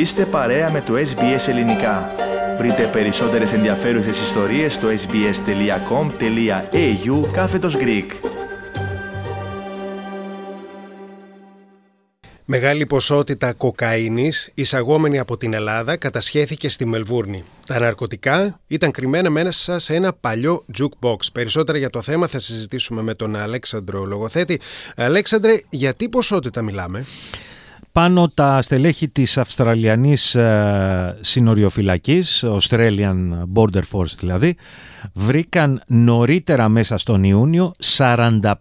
Είστε παρέα με το SBS Ελληνικά. Βρείτε περισσότερες ενδιαφέρουσες ιστορίες στο sbs.com.au κάθετος Greek. Μεγάλη ποσότητα κοκαίνης εισαγόμενη από την Ελλάδα κατασχέθηκε στη Μελβούρνη. Τα ναρκωτικά ήταν κρυμμένα μέσα σε ένα παλιό jukebox. Περισσότερα για το θέμα θα συζητήσουμε με τον Αλέξανδρο Λογοθέτη. Αλέξανδρε, για τι ποσότητα μιλάμε; Πάνω τα στελέχη της Αυστραλιανής ε, συνοριοφυλακής, Australian Border Force δηλαδή, βρήκαν νωρίτερα μέσα στον Ιούνιο 45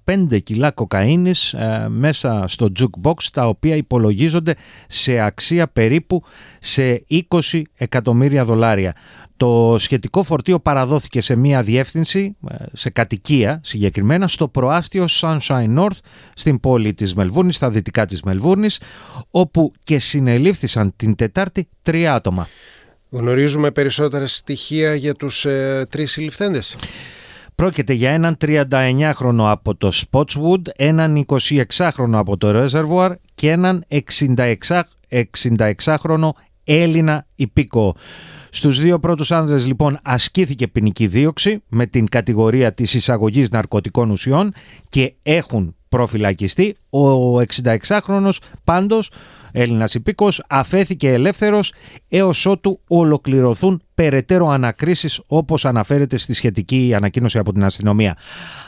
κιλά κοκαίνης ε, μέσα στο jukebox τα οποία υπολογίζονται σε αξία περίπου σε 20 εκατομμύρια δολάρια. Το σχετικό φορτίο παραδόθηκε σε μία διεύθυνση, ε, σε κατοικία συγκεκριμένα, στο προάστιο Sunshine North στην πόλη της Μελβούρνης, στα δυτικά της Μελβούρνης, όπου και συνελήφθησαν την Τετάρτη τρία άτομα. Γνωρίζουμε περισσότερα στοιχεία για τους ε, τρεις συλληφθέντες. Πρόκειται για έναν 39χρονο από το Spotswood, έναν 26χρονο από το Reservoir και έναν 66, 66χρονο Έλληνα υπήκο. Στους δύο πρώτους άνδρες λοιπόν ασκήθηκε ποινική δίωξη με την κατηγορία της εισαγωγής ναρκωτικών ουσιών και έχουν προφυλακιστεί. Ο 66χρονος πάντως Έλληνας υπήκος αφέθηκε ελεύθερος έως ότου ολοκληρωθούν περαιτέρω ανακρίσεις όπως αναφέρεται στη σχετική ανακοίνωση από την αστυνομία.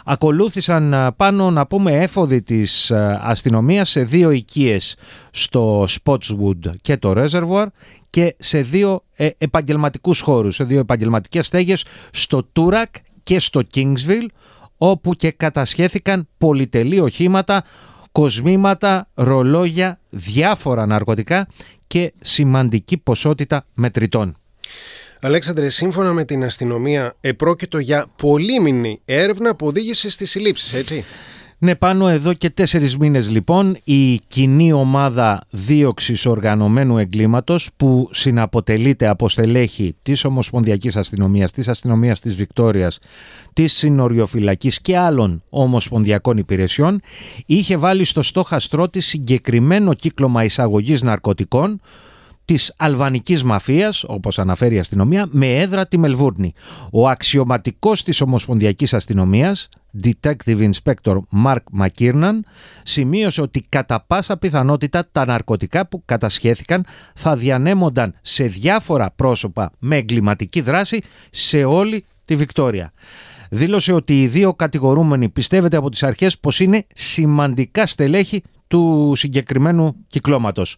Ακολούθησαν πάνω να πούμε έφοδοι της αστυνομίας σε δύο οικίες στο Spotswood και το Reservoir και σε δύο ε, επαγγελματικούς χώρους, σε δύο επαγγελματικές στέγες στο Τούρακ και στο Kingsville όπου και κατασχέθηκαν πολυτελή οχήματα, κοσμήματα, ρολόγια, διάφορα ναρκωτικά και σημαντική ποσότητα μετρητών. Αλέξανδρε, σύμφωνα με την αστυνομία, επρόκειτο για πολύμηνη έρευνα που οδήγησε στις συλλήψεις, έτσι; Ναι, πάνω εδώ και τέσσερις μήνες λοιπόν η κοινή ομάδα δίωξης οργανωμένου εγκλήματος που συναποτελείται από στελέχη της Ομοσπονδιακής Αστυνομίας, της Αστυνομίας της Βικτόριας, της Συνοριοφυλακής και άλλων ομοσπονδιακών υπηρεσιών είχε βάλει στο στόχαστρό της συγκεκριμένο κύκλωμα εισαγωγής ναρκωτικών της αλβανικής μαφίας, όπως αναφέρει η αστυνομία, με έδρα τη Μελβούρνη. Ο αξιωματικός της Ομοσπονδιακής Αστυνομίας, Detective Inspector Mark McKiernan, σημείωσε ότι κατά πάσα πιθανότητα τα ναρκωτικά που κατασχέθηκαν θα διανέμονταν σε διάφορα πρόσωπα με εγκληματική δράση σε όλη τη Βικτόρια. Δήλωσε ότι οι δύο κατηγορούμενοι πιστεύετε από τις αρχές πως είναι σημαντικά στελέχη του συγκεκριμένου κυκλώματος.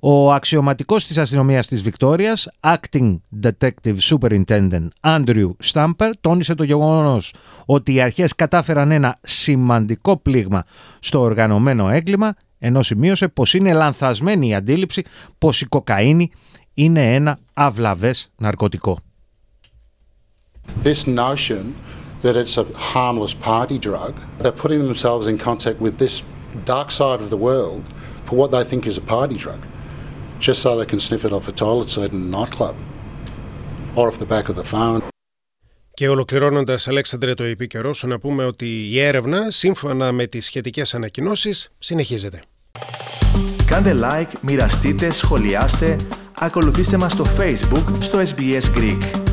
Ο αξιωματικός της αστυνομίας της Βικτόριας, Acting Detective Superintendent Andrew Stamper, τόνισε το γεγονός ότι οι αρχές κατάφεραν ένα σημαντικό πλήγμα στο οργανωμένο έγκλημα, ενώ σημείωσε πως είναι λανθασμένη η αντίληψη πως η κοκαίνη είναι ένα αυλαβές ναρκωτικό. This notion that it's a harmless party drug, they're putting themselves in contact with this dark side of the world for what they think is a party drug. just so they can sniff it off a toilet seat in a nightclub or off the back of the phone. Και ολοκληρώνοντας, Αλέξανδρε, το επίκαιρο σου να πούμε ότι η έρευνα, σύμφωνα με τις σχετικές ανακοινώσεις, συνεχίζεται. Κάντε like, μοιραστείτε, σχολιάστε, ακολουθήστε μας στο Facebook, στο SBS Greek.